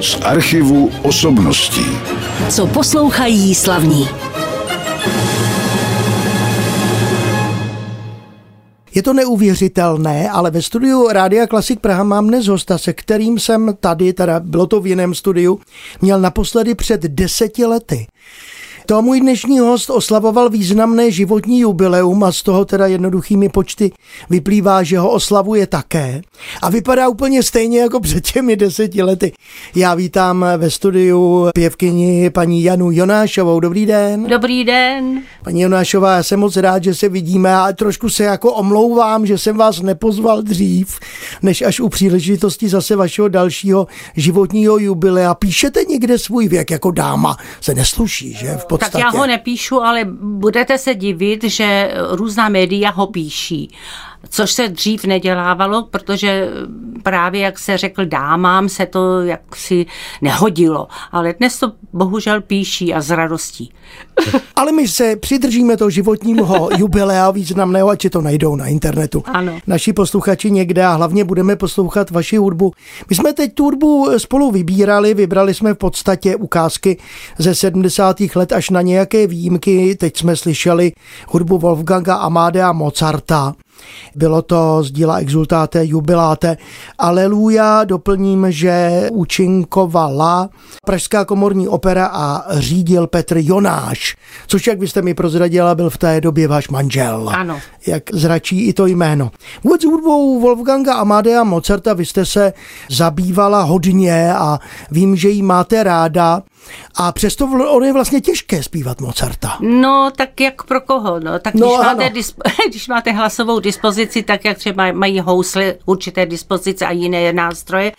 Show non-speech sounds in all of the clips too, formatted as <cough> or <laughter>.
Z archivu osobností. Co poslouchají slavní. Je to neuvěřitelné, ale ve studiu Rádia Klasik Praha mám dnes hosta, se kterým jsem tady, teda bylo to v jiném studiu, měl naposledy před deseti lety. To můj dnešní host oslavoval významné životní jubileum a z toho teda jednoduchými počty vyplývá, že ho oslavuje také. A vypadá úplně stejně jako před těmi deseti lety. Já vítám ve studiu pěvkyni paní Janu Jonášovou. Dobrý den. Dobrý den. Paní Jonášová, já jsem moc rád, že se vidíme a trošku se jako omlouvám, že jsem vás nepozval dřív, než až u příležitosti zase vašeho dalšího životního jubilea. Píšete někde svůj věk jako dáma? Se nesluší, že? V podstatě. Tak já ho nepíšu, ale budete se divit, že různá média ho píší což se dřív nedělávalo, protože právě, jak se řekl dámám, se to jaksi nehodilo. Ale dnes to bohužel píší a s radostí. <laughs> Ale my se přidržíme toho životního <laughs> jubilea významného, ať to najdou na internetu. Ano. Naši posluchači někde a hlavně budeme poslouchat vaši hudbu. My jsme teď tu hudbu spolu vybírali, vybrali jsme v podstatě ukázky ze 70. let až na nějaké výjimky. Teď jsme slyšeli hudbu Wolfganga Amadea Mozarta. Bylo to z díla Exultáte Jubiláte. Aleluja, doplním, že účinkovala Pražská komorní opera a řídil Petr Jonáš, což, jak byste mi prozradila, byl v té době váš manžel. Ano. Jak zračí i to jméno. Vůbec hudbou Wolfganga Amadea Mozarta vy jste se zabývala hodně a vím, že ji máte ráda. A přesto on je vlastně těžké zpívat Mozarta. No, tak jak pro koho? No, tak No, když, ano. máte disp- <laughs> když máte hlasovou dispozici, tak jak třeba mají housle určité dispozice a jiné nástroje,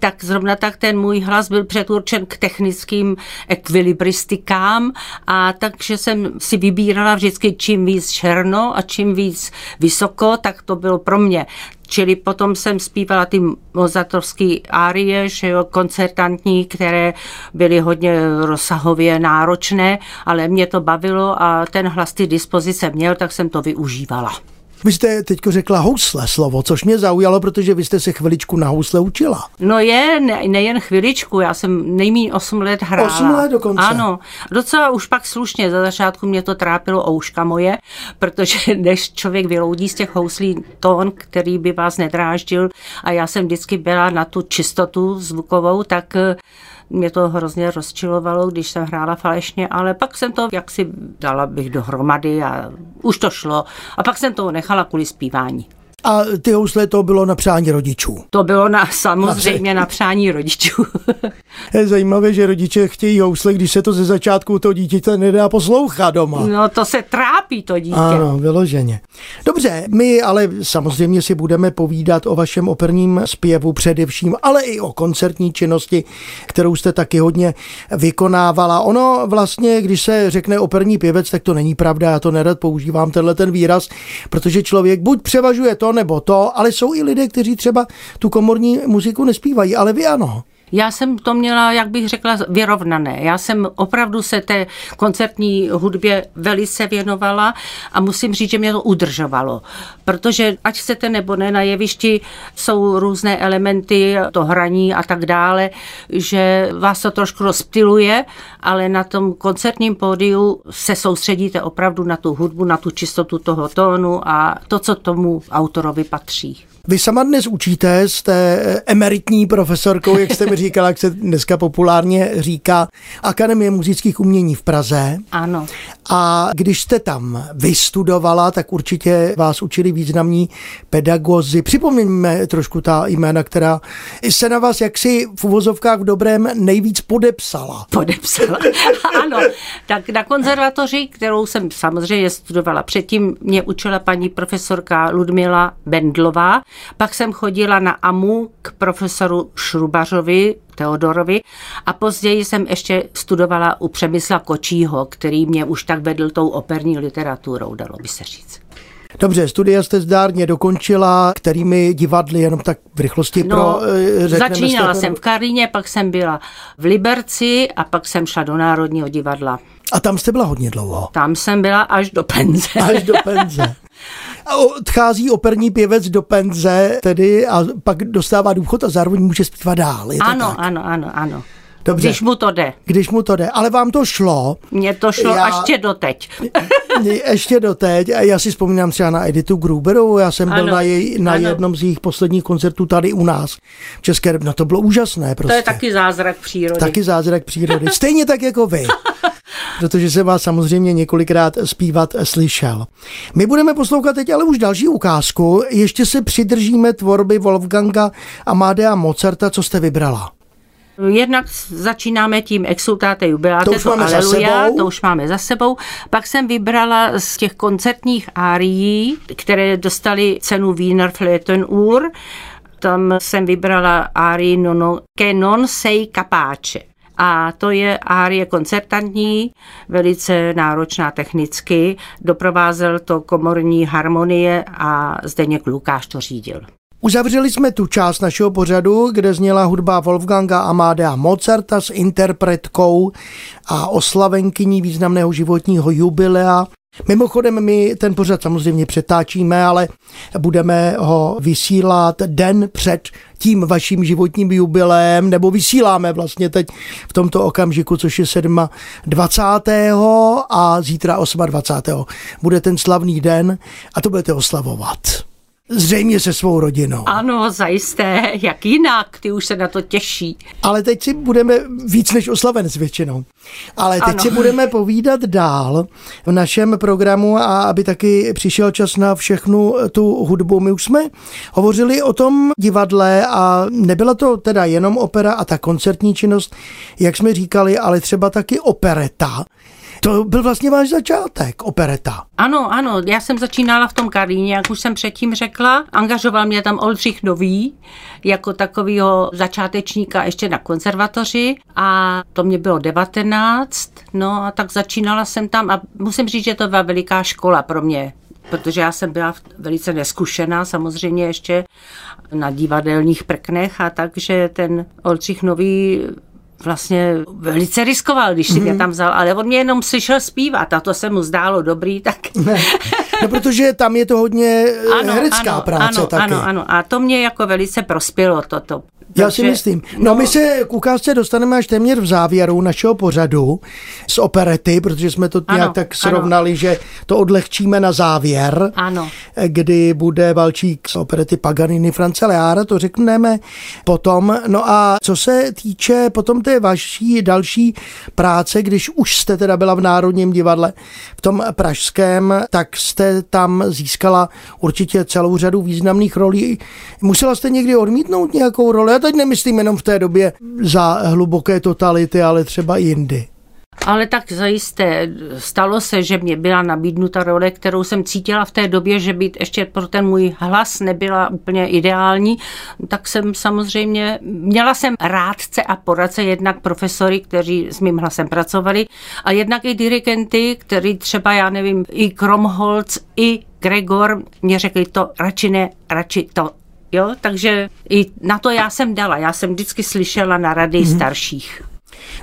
tak zrovna tak ten můj hlas byl předurčen k technickým ekvilibristikám a takže jsem si vybírala vždycky čím víc černo a čím víc vysoko, tak to bylo pro mě. Čili potom jsem zpívala ty mozartovské árie, že jo, koncertantní, které byly hodně rozsahově náročné, ale mě to bavilo a ten hlas ty dispozice měl, tak jsem to využívala. Vy jste teď řekla housle slovo, což mě zaujalo, protože vy jste se chviličku na housle učila. No je, ne, nejen chviličku, já jsem nejméně 8 let hrála. Osm let dokonce. Ano, docela už pak slušně, za začátku mě to trápilo ouška moje, protože <laughs> než člověk vyloudí z těch houslí tón, který by vás nedráždil a já jsem vždycky byla na tu čistotu zvukovou, tak eh, mě to hrozně rozčilovalo, když jsem hrála falešně, ale pak jsem to jaksi dala bych dohromady a už to šlo. A pak jsem to nechala kvůli zpívání. A ty housle to bylo na přání rodičů. To bylo na, samozřejmě na přání rodičů. <laughs> Je zajímavé, že rodiče chtějí housle, když se to ze začátku toho dítěte nedá poslouchat doma. No to se trápí to dítě. Ano, vyloženě. Dobře, my ale samozřejmě si budeme povídat o vašem operním zpěvu především, ale i o koncertní činnosti, kterou jste taky hodně vykonávala. Ono vlastně, když se řekne operní pěvec, tak to není pravda, já to nerad používám, tenhle ten výraz, protože člověk buď převažuje to nebo to, ale jsou i lidé, kteří třeba tu komorní muziku nespívají, ale vy ano. Já jsem to měla, jak bych řekla, vyrovnané. Já jsem opravdu se té koncertní hudbě velice věnovala a musím říct, že mě to udržovalo. Protože ať chcete nebo ne, na jevišti jsou různé elementy, to hraní a tak dále, že vás to trošku rozptiluje, ale na tom koncertním pódiu se soustředíte opravdu na tu hudbu, na tu čistotu toho tónu a to, co tomu autorovi patří. Vy sama dnes učíte, jste emeritní profesorkou, jak jste mi <laughs> říkala, jak se dneska populárně říká, Akademie muzických umění v Praze. Ano. A když jste tam vystudovala, tak určitě vás učili významní pedagozy. Připomeňme trošku ta jména, která se na vás jaksi v uvozovkách v dobrém nejvíc podepsala. podepsala. <laughs> ano, tak na konzervatoři, kterou jsem samozřejmě studovala předtím, mě učila paní profesorka Ludmila Bendlová. Pak jsem chodila na AMU k profesoru Šrubařovi, Teodorovi a později jsem ještě studovala u Přemysla Kočího, který mě už tak vedl tou operní literaturou, dalo by se říct. Dobře, studia jste zdárně dokončila, kterými divadly, jenom tak v rychlosti pro... eh, řekneme začínala jste- jsem v Karlíně, pak jsem byla v Liberci a pak jsem šla do Národního divadla. A tam jste byla hodně dlouho. Tam jsem byla až do penze. Až do <laughs> penze. A odchází operní pěvec do penze tedy a pak dostává důchod a zároveň může zpívat dál. Je to Ano, tak? ano, ano, ano. Dobře. Když mu to jde. Když mu to jde. Ale vám to šlo. Mně to šlo Já- až tě doteď. <laughs> Ještě doteď. A já si vzpomínám třeba na Editu Gruberovou. Já jsem byl Ano, na, jej, na ano. jednom z jejich posledních koncertů tady u nás v České. No to bylo úžasné prostě. To je taky zázrak přírody. Taky zázrak přírody. <laughs> Stejně tak jako vy. Protože jsem vás samozřejmě několikrát zpívat slyšel. My budeme poslouchat teď ale už další ukázku. Ještě se přidržíme tvorby Wolfganga Amadea Mozarta. Co jste vybrala? Jednak začínáme tím Exultate Jubilate, To už máme za Aleluja, sebou. to už máme za sebou. Pak jsem vybrala z těch koncertních árií, které dostali cenu Wiener Flötenuhr. Tam jsem vybrala árii Nono, Che non sei capace. A to je árie koncertantní, velice náročná technicky. Doprovázel to komorní harmonie a Zdeněk Lukáš to řídil. Uzavřeli jsme tu část našeho pořadu, kde zněla hudba Wolfganga Amadea Mozarta s interpretkou a oslavenkyní významného životního jubilea. Mimochodem, my ten pořad samozřejmě přetáčíme, ale budeme ho vysílat den před tím vaším životním jubileem, nebo vysíláme vlastně teď v tomto okamžiku, což je 27. a zítra 28. Bude ten slavný den a to budete oslavovat. Zřejmě se svou rodinou. Ano, zajisté, jak jinak, ty už se na to těší. Ale teď si budeme víc než oslavenec většinou. Ale teď Ano. si budeme povídat dál v našem programu a aby taky přišel čas na všechnu tu hudbu. My už jsme hovořili o tom divadle a nebyla to teda jenom opera a ta koncertní činnost, jak jsme říkali, ale třeba taky opereta. To byl vlastně váš začátek, opereta. Ano, ano, já jsem začínala v tom Karlíně, jak už jsem předtím řekla. Angažoval mě tam Oldřich Nový jako takovýho začátečníka ještě na konzervatoři a to mě bylo 19, no a tak začínala jsem tam a musím říct, že to byla veliká škola pro mě, protože já jsem byla velice neskušená samozřejmě ještě na divadelních prknech a takže ten Oldřich Nový vlastně velice riskoval, když si mě tam vzal, ale on mě jenom slyšel zpívat a to se mu zdálo dobrý, tak No, protože tam je to hodně ano, herecká ano, práce ano, taky. Ano, ano, a to mě jako velice prospělo toto. Já si myslím. No, my se k ukázce dostaneme až téměř v závěru našeho pořadu z operety, protože jsme to nějak Ano, tak ano. srovnali, že to odlehčíme na závěr, Ano. kdy bude Valčík z operety Paganini Franceliára, to řekneme potom. No a co se týče potom té vaší další práce, když už jste teda byla v Národním divadle v tom pražském, tak jste tam získala určitě celou řadu významných rolí. Musela jste někdy odmítnout nějakou roli? Teď nemyslím jenom v té době za hluboké totality, ale třeba jindy. Ale tak zajisté stalo se, že mě byla nabídnuta role, kterou jsem cítila v té době, že být ještě pro ten můj hlas nebyla úplně ideální, tak jsem samozřejmě, měla jsem rádce a poradce, jednak profesory, kteří s mým hlasem pracovali, a jednak i dirigenty, který třeba, já nevím, i Kromholc, i Gregor mě řekli to radši ne, radši to Jo, takže i na to já jsem dala. Já jsem vždycky slyšela na rady mm-hmm. starších.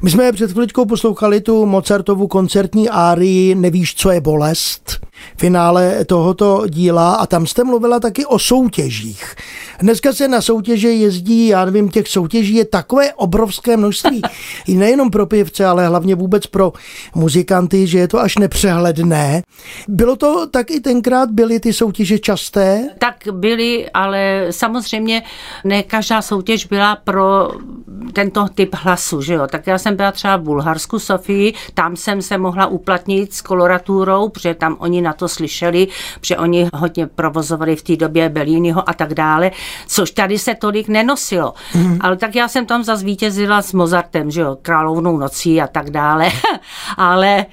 My jsme před chviličkou poslouchali tu Mozartovu koncertní árii Nevíš, co je bolest, finále tohoto díla a tam jste mluvila taky o soutěžích. Dneska se na soutěže jezdí, já nevím, těch soutěží je takové obrovské množství. <laughs> I nejenom pro pěvce, ale hlavně vůbec pro muzikanty, že je to až nepřehledné. Bylo to tak i tenkrát, byly ty soutěže časté? Tak byly, ale samozřejmě ne každá soutěž byla pro tento typ hlasu, že jo. Tak já jsem byla třeba v Bulharsku, Sofii, tam jsem se mohla uplatnit s koloraturou, protože tam oni na to slyšeli, protože oni hodně provozovali v té době Belliniho a tak dále, což tady se tolik nenosilo. Mm. Ale tak já jsem tam zazvítězila s Mozartem, že jo, královnou nocí a tak dále. <laughs> ale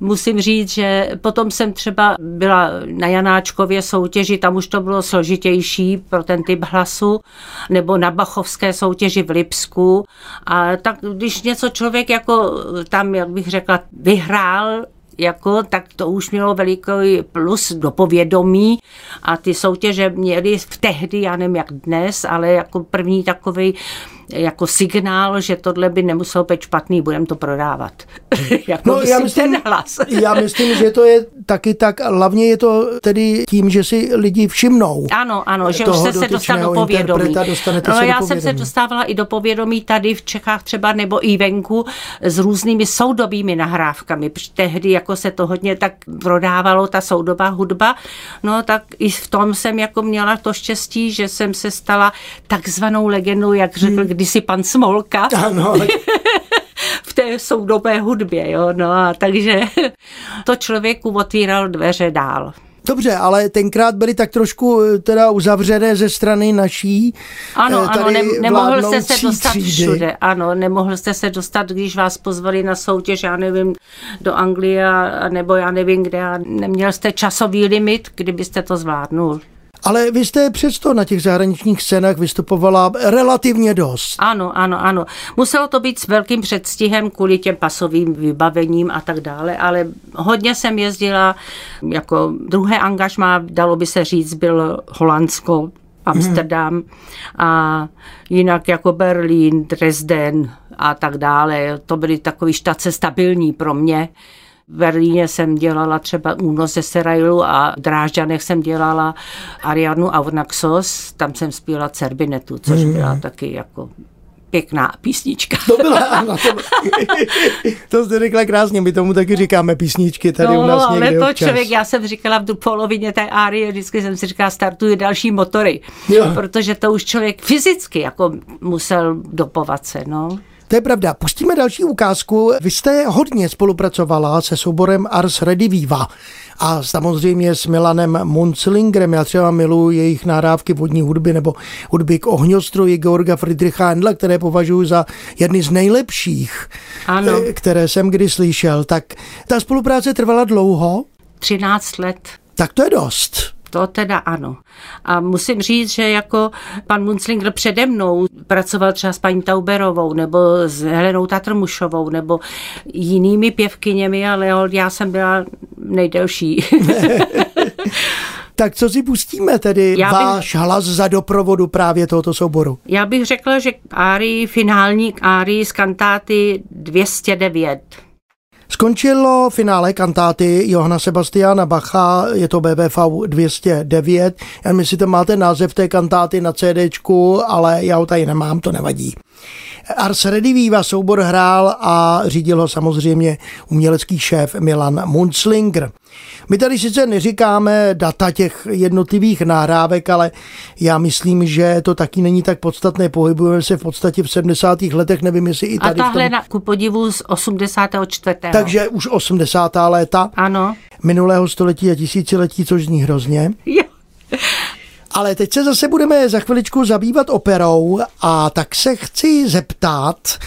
musím říct, že potom jsem třeba byla na Janáčkově soutěži, tam už to bylo složitější pro ten typ hlasu, nebo na Bachovské soutěži v Lipsku. A tak když něco člověk jako tam, jak bych řekla, vyhrál, jako, tak to už mělo veliký plus do povědomí. A ty soutěže měly v tehdy, já nevím jak dnes, ale jako první takový jako signál, že tohle by nemuselo být špatný, budeme to prodávat. <laughs> jako No, já myslím, ten hlas. <laughs> já myslím, že to je taky tak, hlavně je to tedy tím, že si lidi všimnou. Ano, ano, že už jste se dostal do povědomí. no, se do já jsem se povědomí. dostávala i do povědomí tady v Čechách třeba nebo i venku s různými soudobými nahrávkami, tehdy jako se to hodně tak prodávalo, ta soudobá hudba, no tak i v tom jsem jako měla to štěstí, že jsem se stala takzvanou legendou, jak řekl Hmm. Kdysi pan Smolka, <laughs> Ano, <laughs> v té soudobé hudbě, jo, no a takže <laughs> to člověku otvíralo dveře dál. Dobře, ale tenkrát byly tak trošku eh, teda uzavřené ze strany naší Ano, eh, ano, tady ne, nemohl jste se dostat třídy. všude. Ano, nemohl jste se dostat, když vás pozvali na soutěž, já nevím, do Anglie, nebo já nevím kde, a neměl jste časový limit, kdybyste to zvládnul. Ale vy jste přesto na těch zahraničních scénách vystupovala relativně dost. Ano, ano, ano. Muselo to být s velkým předstihem kvůli těm pasovým vybavením a tak dále, ale hodně jsem jezdila, jako druhé angažmá, dalo by se říct, byl Holandsko, Amsterdam a jinak jako Berlín, Dresden a tak dále. To byly takové štace stabilní pro mě. V Berlíně jsem dělala třeba únos ze Serailu a v Drážďanech jsem dělala Ariadnu Aurnaxos, tam jsem zpívala Cerbinetu, což byla taky jako pěkná písnička. To byla, <laughs> ano, to, <laughs> to jste řekla krásně, my tomu taky říkáme písničky tady u nás No, ale někde to občas. člověk, já jsem říkala v polovině té árie, vždycky jsem si říkala, startuji další motory, Jo. protože to už člověk fyzicky jako musel dopovat se, no. To je pravda. Pustíme další ukázku. Vy jste hodně spolupracovala se souborem Ars Rediviva a samozřejmě s Milanem Munzlingerem. Já třeba miluji jejich nahrávky vodní hudby nebo hudby k ohňostroji Georga Friedricha Handla, které považuji za jedny z nejlepších, Ano. eh, které jsem kdy slyšel. Tak ta spolupráce trvala dlouho, 13 let. tak to je dost. To teda ano. A musím říct, že jako pan Munzlinger přede mnou pracoval třeba s paní Tauberovou nebo s Helenou Tatrmušovou nebo jinými pěvkyněmi, ale já jsem byla nejdelší. <laughs> Tak co si pustíme tedy Já bych- váš hlas za doprovodu právě tohoto souboru? Já bych řekla, že árii, finální árii z kantáty 209. Skončilo finále kantáty Johana Sebastiana Bacha, je to BVV 209. Já myslím, že máte název té kantáty na CDčku, ale já ho tady nemám, to nevadí. Ars Rediviva soubor hrál a řídil ho samozřejmě umělecký šéf Milan Munzlinger. My tady sice neříkáme data těch jednotlivých nahrávek, ale já myslím, že to taky není tak podstatné. Pohybujeme se v podstatě v 70. letech, nevím, jestli i A tady v tom... tahle na, ku podivu z 84. Takže už 80. léta Ano. minulého století a tisíciletí, což zní hrozně. Jo. Ale teď se zase budeme za chviličku zabývat operou a tak se chci zeptat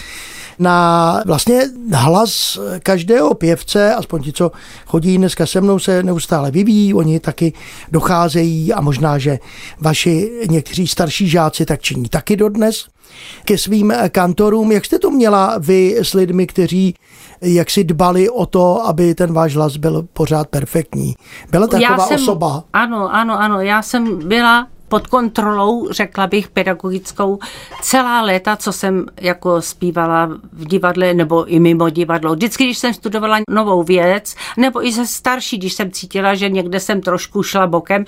na vlastně hlas každého pěvce, aspoň ti, co chodí dneska se mnou, se neustále vyvíjí, oni taky docházejí a možná, že vaši někteří starší žáci tak činí taky dodnes ke svým kantorům. Jak jste to měla vy s lidmi, kteří jak si dbali o to, aby ten váš hlas byl pořád perfektní? Byla taková osoba? Ano, ano, ano. Já jsem byla pod kontrolou, řekla bych, pedagogickou celá léta, co jsem jako zpívala v divadle nebo i mimo divadlo. Vždycky, když jsem studovala novou věc, nebo i ze starší, když jsem cítila, že někde jsem trošku šla bokem,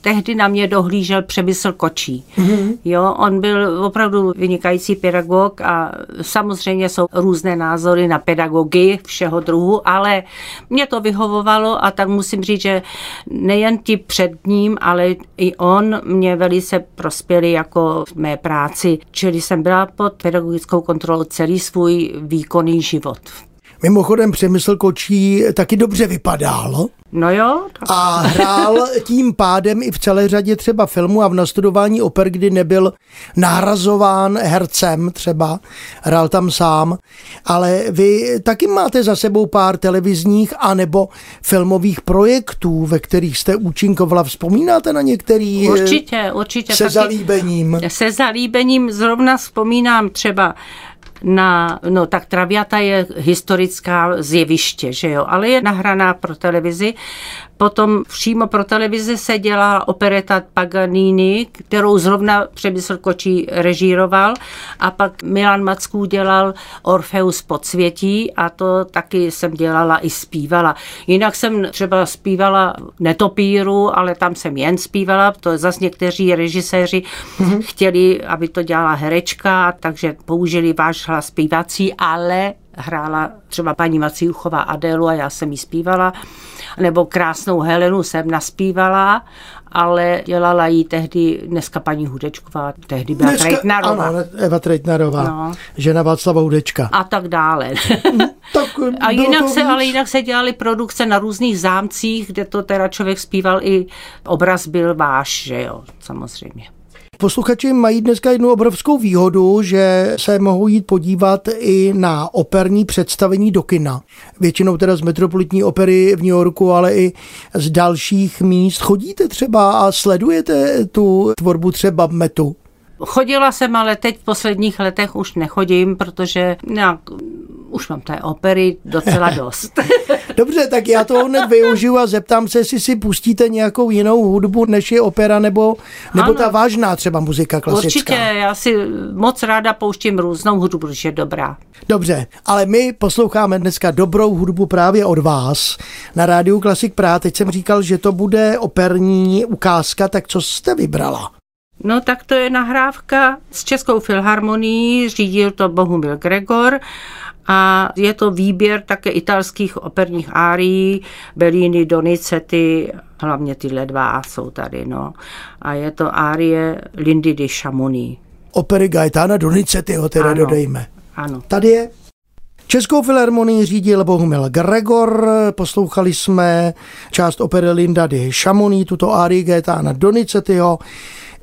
tehdy na mě dohlížel Přemysl Kočí. Mm-hmm. Jo, on byl opravdu vynikající pedagog a samozřejmě jsou různé názory na pedagogy všeho druhu, ale mě to vyhovovalo a tak musím říct, že nejen ti před ním, ale i on mě velice prospěli jako v mé práci, čili jsem byla pod pedagogickou kontrolou celý svůj výkonný život. Mimochodem Přemysl Kočí taky dobře vypadal No jo, tak a hrál tím pádem i v celé řadě třeba filmů a v nastudování oper, kdy nebyl nahrazován hercem třeba, hrál tam sám, ale vy taky máte za sebou pár televizních anebo filmových projektů, ve kterých jste účinkovala. Vzpomínáte na některý eh, určitě, určitě. se taky- zalíbením? Se zalíbením zrovna vzpomínám třeba na, no tak Traviata je historická zjeviště, že jo, ale je nahraná pro televizi Potom přímo pro televizi se dělala opereta Paganini, kterou zrovna Přemysl Kočí režíroval a pak Milan Macků dělal Orfeus podsvětí a to taky jsem dělala i zpívala. Jinak jsem třeba zpívala Netopíru, ale tam jsem jen zpívala, to zase někteří režiséři mm-hmm. chtěli, aby to dělala herečka, takže použili váš hlas zpívací, ale hrála třeba paní Maciuchová Adélu a já jsem jí zpívala, nebo krásnou Helenu jsem naspívala, ale dělala jí tehdy dneska paní Hudečková, tehdy byla dneska, Trejtnarová. Ano, Eva Trejtnarová, no. žena Václava Hudečka. A tak dále. <laughs> tak a jinak se, ale jinak se dělaly produkce na různých zámcích, kde to teda člověk zpíval i obraz byl váš, že jo, samozřejmě. Posluchači mají dneska jednu obrovskou výhodu, že se mohou jít podívat i na operní představení do kina. Většinou teda z Metropolitní opery v New Yorku, ale i z dalších míst. Chodíte třeba a sledujete tu tvorbu třeba metu? Chodila jsem, ale teď v posledních letech už nechodím, protože nějak už mám té opery docela <laughs> dost. Dobře, tak já to hned využiju a zeptám se, jestli si pustíte nějakou jinou hudbu, než je opera nebo, nebo ta vážná třeba muzika klasická. Určitě, já si moc ráda pouštím různou hudbu, když je dobrá. Dobře, ale my posloucháme dneska dobrou hudbu právě od vás na rádiu Klasik Praha. Teď jsem říkal, že to bude operní ukázka, tak co jste vybrala? No tak to je nahrávka s Českou filharmonií, řídil to Bohumil Gregor a je to výběr také italských operních árií, Bellini, Donizetti, hlavně tyhle dva jsou tady, no. A je to árie Lindy di Chamonix. Opery Gaetana Donizettiho teda ano, dodejme. Ano. Tady je Českou filharmonii řídil Bohumil Gregor, poslouchali jsme část opery Linda di Chamonix, tuto árii Gaetana Donizettiho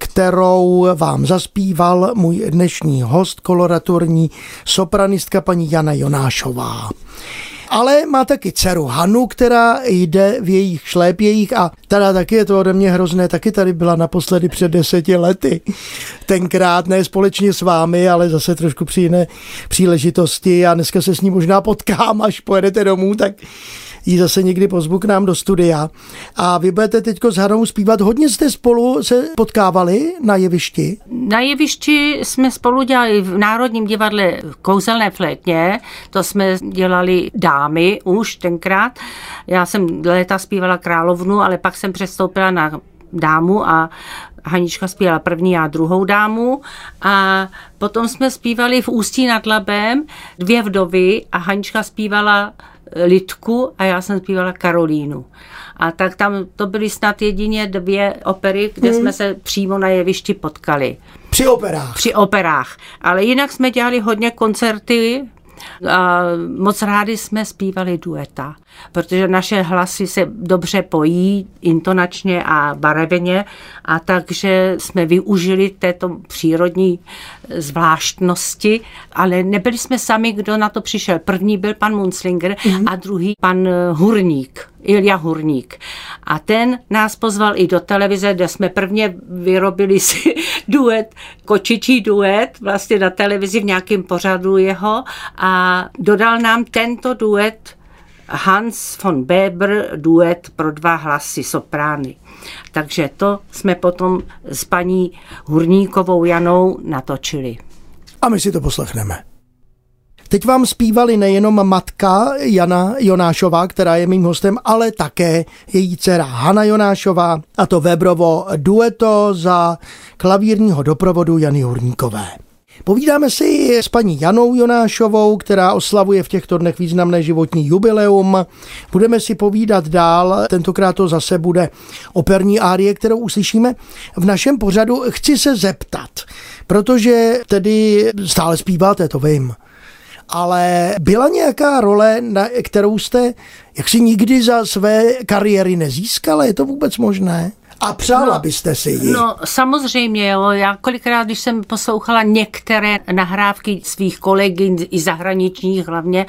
kterou vám zaspíval můj dnešní host, koloraturní sopranistka paní Jana Jonášová ale má taky dceru Hanu, která jde v jejich šlépějích a teda taky je to ode mě hrozné, taky tady byla naposledy před deseti lety. Tenkrát ne společně s vámi, ale zase trošku při jiné příležitosti a dneska se s ní možná potkám, až pojedete domů, tak ji zase někdy pozvu k nám do studia. A vy budete teď s Hanou zpívat. Hodně jste spolu se potkávali na jevišti? Na jevišti jsme spolu dělali v Národním divadle Kouzelné flétně. To jsme dělali dámy už tenkrát. Já jsem léta zpívala královnu, ale pak jsem přestoupila na dámu a Hanička zpívala první a druhou dámu a potom jsme zpívali v Ústí nad Labem dvě vdovy a Hanička zpívala Lidku a já jsem zpívala Karolínu. A tak tam to byly snad jedině dvě opery, kde hmm. jsme se přímo na jevišti potkali. Při operách. Při operách. Ale jinak jsme dělali hodně koncerty a moc rádi jsme zpívali dueta, protože naše hlasy se dobře pojí intonačně a barevně a takže jsme využili této přírodní zvláštnosti, ale nebyli jsme sami, kdo na to přišel. První byl pan Munslinger mm-hmm. a druhý pan Hurník. Ilja Hurník. A ten nás pozval i do televize, kde jsme prvně vyrobili si <laughs> duet, kočičí duet, vlastně na televizi v nějakém pořadu jeho a dodal nám tento duet Hans von Beber duet pro dva hlasy soprány. Takže to jsme potom s paní Hurníkovou Janou natočili. A my si to poslechneme. Teď vám zpívali nejenom matka Jana Jonášová, která je mým hostem, ale také její dcera Hana Jonášová a to Webrovo dueto za klavírního doprovodu Jany Hurníkové. Povídáme si s paní Janou Jonášovou, která oslavuje v těchto dnech významné životní jubileum. Budeme si povídat dál, tentokrát to zase bude operní árie, kterou uslyšíme v našem pořadu. Chci se zeptat, protože tedy stále zpíváte, to vím ale byla nějaká role, na kterou jste jaksi nikdy za své kariéry nezískala? Je to vůbec možné? A přála no, byste si ji? No samozřejmě, jo. Já kolikrát, když jsem poslouchala některé nahrávky svých kolegy, i zahraničních hlavně,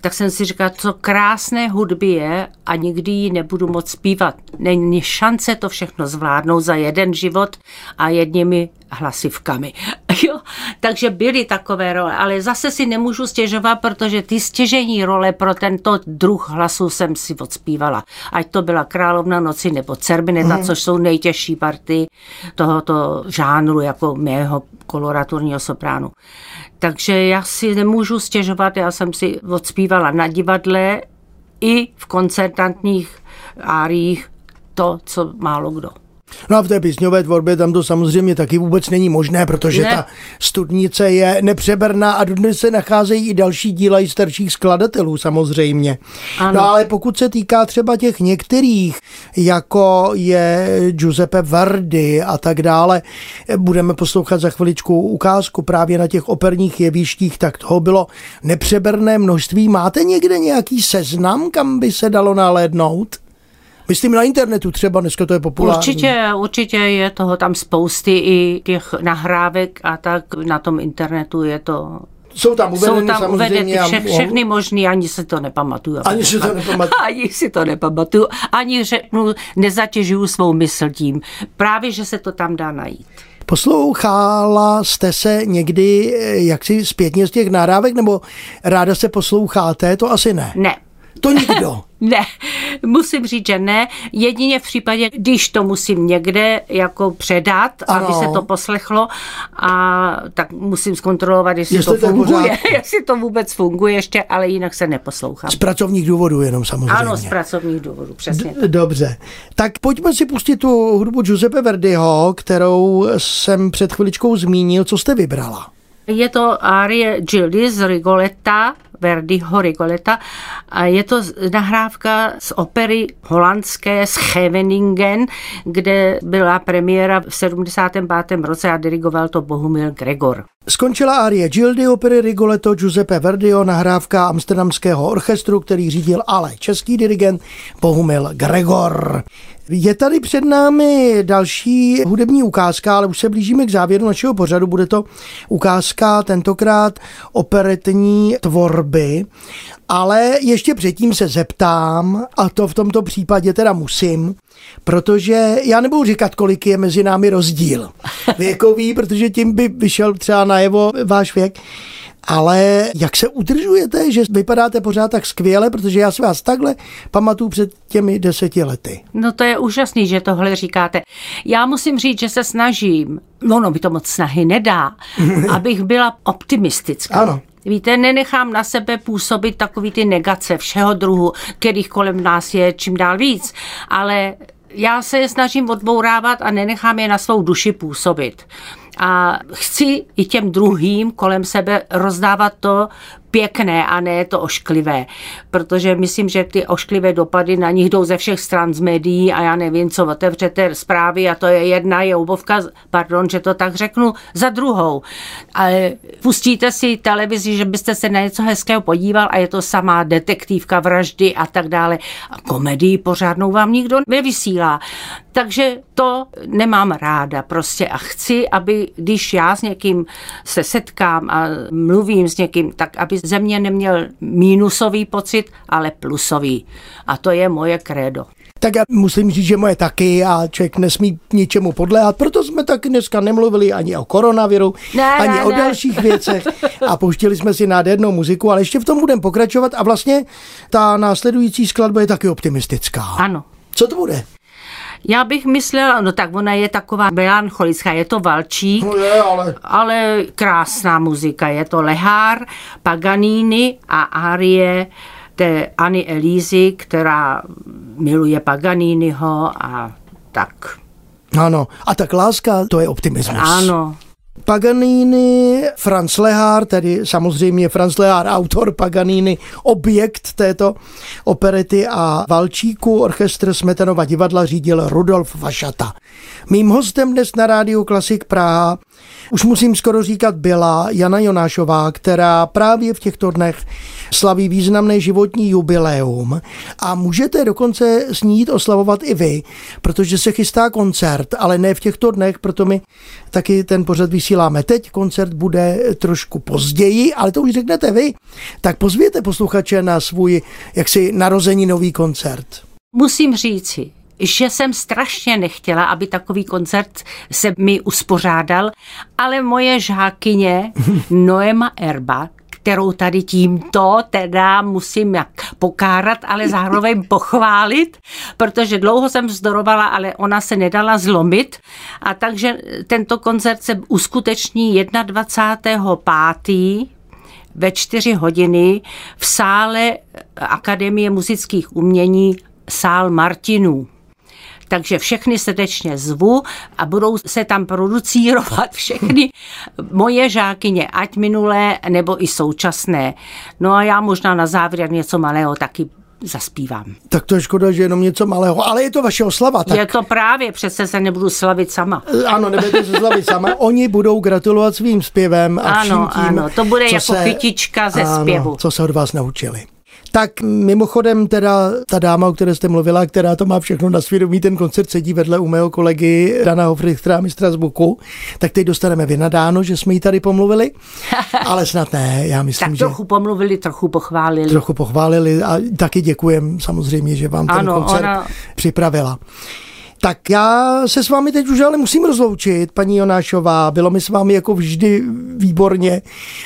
tak jsem si říkala, co krásné hudby je a nikdy ji nebudu moc zpívat. Není šance to všechno zvládnout za jeden život a jedněmi hlasivkami. <laughs> Jo? Takže byly takové role, ale zase si nemůžu stěžovat, protože ty stěžení role pro tento druh hlasu jsem si odspívala. Ať to byla Královna noci nebo Cerbineta, mm. což jsou nejtěžší party tohoto žánru, jako mého koloraturního sopránu. Takže já si nemůžu stěžovat, já jsem si odspívala na divadle i v koncertantních áriích to, co málo kdo. No a v té písňové tvorbě tam to samozřejmě taky vůbec není možné, protože ne. ta studnice je nepřeberná a dnes se nacházejí i další díla i starších skladatelů samozřejmě. Ano. No ale pokud se týká třeba těch některých, jako je Giuseppe Verdi a tak dále, budeme poslouchat za chviličku ukázku právě na těch operních jevištích, tak toho bylo nepřeberné množství. Máte někde nějaký seznam, kam by se dalo nalédnout? Myslím na internetu třeba, dneska to je populární. Určitě, určitě je toho tam spousty i těch nahrávek a tak na tom internetu je to jsou tam uvedeny Jsou tam uvedeny vše, všechny možný, ani si to nepamatuju. Ani si to nepamatuju. <laughs> Ani si to nepamatuju. Ani řeknu, nezatěžuju svou mysl tím. Právě, že se to tam dá najít. Poslouchala jste se někdy eh, jaksi zpětně z těch nahrávek, nebo ráda se posloucháte? To asi ne. Ne. To nikdo. <laughs> Ne, musím říct, že ne. Jedině v případě, když to musím někde jako předat, ano. aby se to poslechlo, a tak musím zkontrolovat, jestli, jestli to funguje, <laughs> jestli to vůbec funguje ještě, ale jinak se neposlouchám. Z pracovních důvodů jenom samozřejmě. Ano, z pracovních důvodů, přesně. D- dobře. Tak pojďme si pustit tu hudbu Giuseppe Verdiho, kterou jsem před chviličkou zmínil. Co jste vybrala? Je to arie Gildy z Rigoletta, Verdiho Rigoleta. A je to nahrávka z opery holandské Scheveningen, kde byla premiéra v 75. roce a dirigoval to Bohumil Gregor. Skončila arie Gildy opery Rigoletto Giuseppe Verdio, nahrávka amsterdamského orchestru, který řídil ale český dirigent Bohumil Gregor. Je tady před námi další hudební ukázka, ale už se blížíme k závěru našeho pořadu. Bude to ukázka tentokrát operetní tvorby, ale ještě předtím se zeptám, a to v tomto případě teda musím, protože já nebudu říkat, kolik je mezi námi rozdíl <laughs> věkový, protože tím by vyšel třeba najevo váš věk. Ale jak se udržujete, že vypadáte pořád tak skvěle, protože já si vás takhle pamatuju před těmi deseti lety. No to je úžasný, že tohle říkáte. Já musím říct, že se snažím, no no, mi to moc snahy nedá, <laughs> abych byla optimistická. Ano. Víte, nenechám na sebe působit takový ty negace všeho druhu, kterých kolem nás je čím dál víc, ale já se je snažím odbourávat a nenechám je na svou duši působit. A chci i těm druhým kolem sebe rozdávat to pěkné a ne to ošklivé, protože myslím, že ty ošklivé dopady na nich jdou ze všech stran z médií a já nevím, co otevřete zprávy a to je jedna joubovka, pardon, že to tak řeknu, za druhou. Ale pustíte si televizi, že byste se na něco hezkého podíval a je to samá detektivka vraždy a tak dále. A komedii pořádnou vám nikdo nevysílá. Takže to nemám ráda prostě a chci, aby když já s někým se setkám a mluvím s někým, tak aby ze mě neměl mínusový pocit, ale plusový. A to je moje krédo. Tak já musím říct, že moje taky a člověk nesmí ničemu podléhat, proto jsme taky dneska nemluvili ani o koronaviru, ne, ani ne, o ne. dalších věcech a pouštili jsme si nádhernou muziku, ale ještě v tom budeme pokračovat a vlastně ta následující skladba je taky optimistická. Ano. Co to bude? Já bych myslela, no tak ona je taková melancholická, je to valčík, No je, ale... ale krásná muzika. Je to Lehár, Paganini a arie té Anny Elízy, která miluje Paganiniho a tak. Ano, a tak láska, to je optimismus. Ano, Paganini, Franz Lehár, tedy samozřejmě Franz Lehár, autor Paganini, objekt této operety a Valčíku, orchestr Smetanova divadla řídil Rudolf Vašata. Mým hostem dnes na rádiu Klasik Praha už musím skoro říkat byla Jana Jonášová, která právě v těchto dnech slaví významné životní jubileum a můžete dokonce s ní jít oslavovat i vy, protože se chystá koncert, ale ne v těchto dnech, proto my taky ten pořad vysíláme teď. Koncert bude trošku později, ale to už řeknete vy. Tak pozvěte posluchače na svůj jaksi narozeninový koncert. musím říci, že jsem strašně nechtěla, aby takový koncert se mi uspořádal, ale moje žákyně <laughs> Noema Erba, kterou tady tímto teda musím jak pokárat, ale zároveň <laughs> pochválit, protože dlouho jsem vzdorovala, ale ona se nedala zlomit a takže tento koncert se uskuteční 21.5. ve 4 hodiny v sále Akademie muzických umění sál Martinů takže všechny srdečně zvu a budou se tam producírovat <laughs> všechny moje žákyně, ať minulé nebo i současné. No a já možná na závěr něco malého taky zaspívám. Tak to je škoda, že jenom něco malého, ale je to vaše oslava. Tak... Je to právě, přece se nebudu slavit sama. Ano, nebudete se slavit sama. <laughs> Oni budou gratulovat svým zpěvem a ano, vším tím, ano, to bude jako se, chytička ze ano, zpěvu. co se od vás naučili. Tak mimochodem teda ta dáma, o které jste mluvila, která to má všechno na svědomí, ten koncert sedí vedle u mého kolegy Dana Hofrichtera, mistra z Buku, tak teď dostaneme vynadáno, že jsme ji tady pomluvili, <laughs> ale snad ne, já myslím, tak že... trochu pomluvili, trochu pochválili. Trochu pochválili a taky děkujem samozřejmě, že vám ten Ano, koncert ona- připravila. Tak já se s vámi teď už ale musím rozloučit, paní Jonášová. Bylo mi s vámi jako vždy výborně.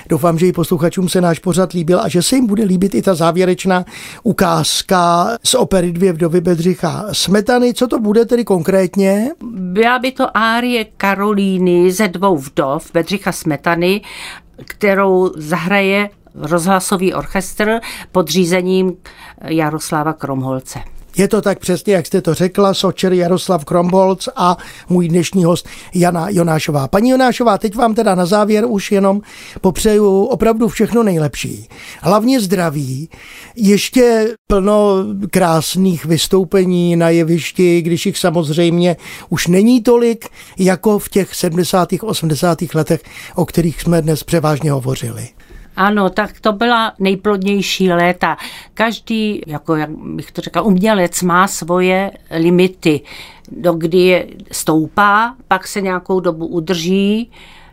Doufám, že i posluchačům se náš pořad líbil a že se jim bude líbit i ta závěrečná ukázka z opery Dvě vdovy Bedřicha Smetany. Co to bude tedy konkrétně? Byla by to árie Karolíny ze dvou vdov Bedřicha Smetany, kterou zahraje rozhlasový orchestr pod řízením Jaroslava Kromholce. Je to tak přesně, jak jste to řekla, Sočer Jaroslav Krombolc a můj dnešní host Jana Jonášová. Paní Jonášová, teď vám teda na závěr už jenom popřeju opravdu všechno nejlepší. Hlavně zdraví, ještě plno krásných vystoupení na jevišti, když jich samozřejmě už není tolik, jako v těch 70. 80. letech, o kterých jsme dnes převážně hovořili. Ano, tak to byla nejplodnější léta. Každý, jako jak bych to řekla, umělec má svoje limity, do kdy je stoupá, pak se nějakou dobu udrží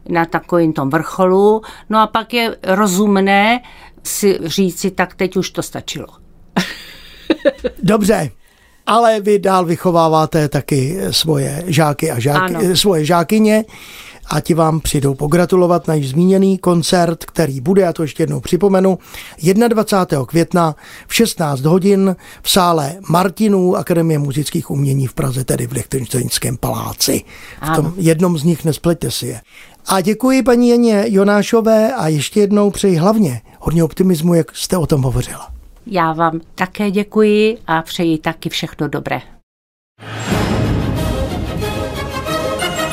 na takovém tom vrcholu, no a pak je rozumné si říci, tak teď už to stačilo. <laughs> Dobře, ale vy dál vychováváte taky svoje žáky a žáky, Ano. svoje žákyně a ti vám přijdou pogratulovat na již zmíněný koncert, který bude, já to ještě jednou připomenu, 21. května v 16 hodin v sále Martinů Akademie muzických umění v Praze, tedy v Lichtensteinském paláci. V tom jednom z nich nespleťte si je. A děkuji paní Janě Jonášové a ještě jednou přeji hlavně hodně optimismu, jak jste o tom hovořila. Já vám také děkuji a přeji taky všechno dobré.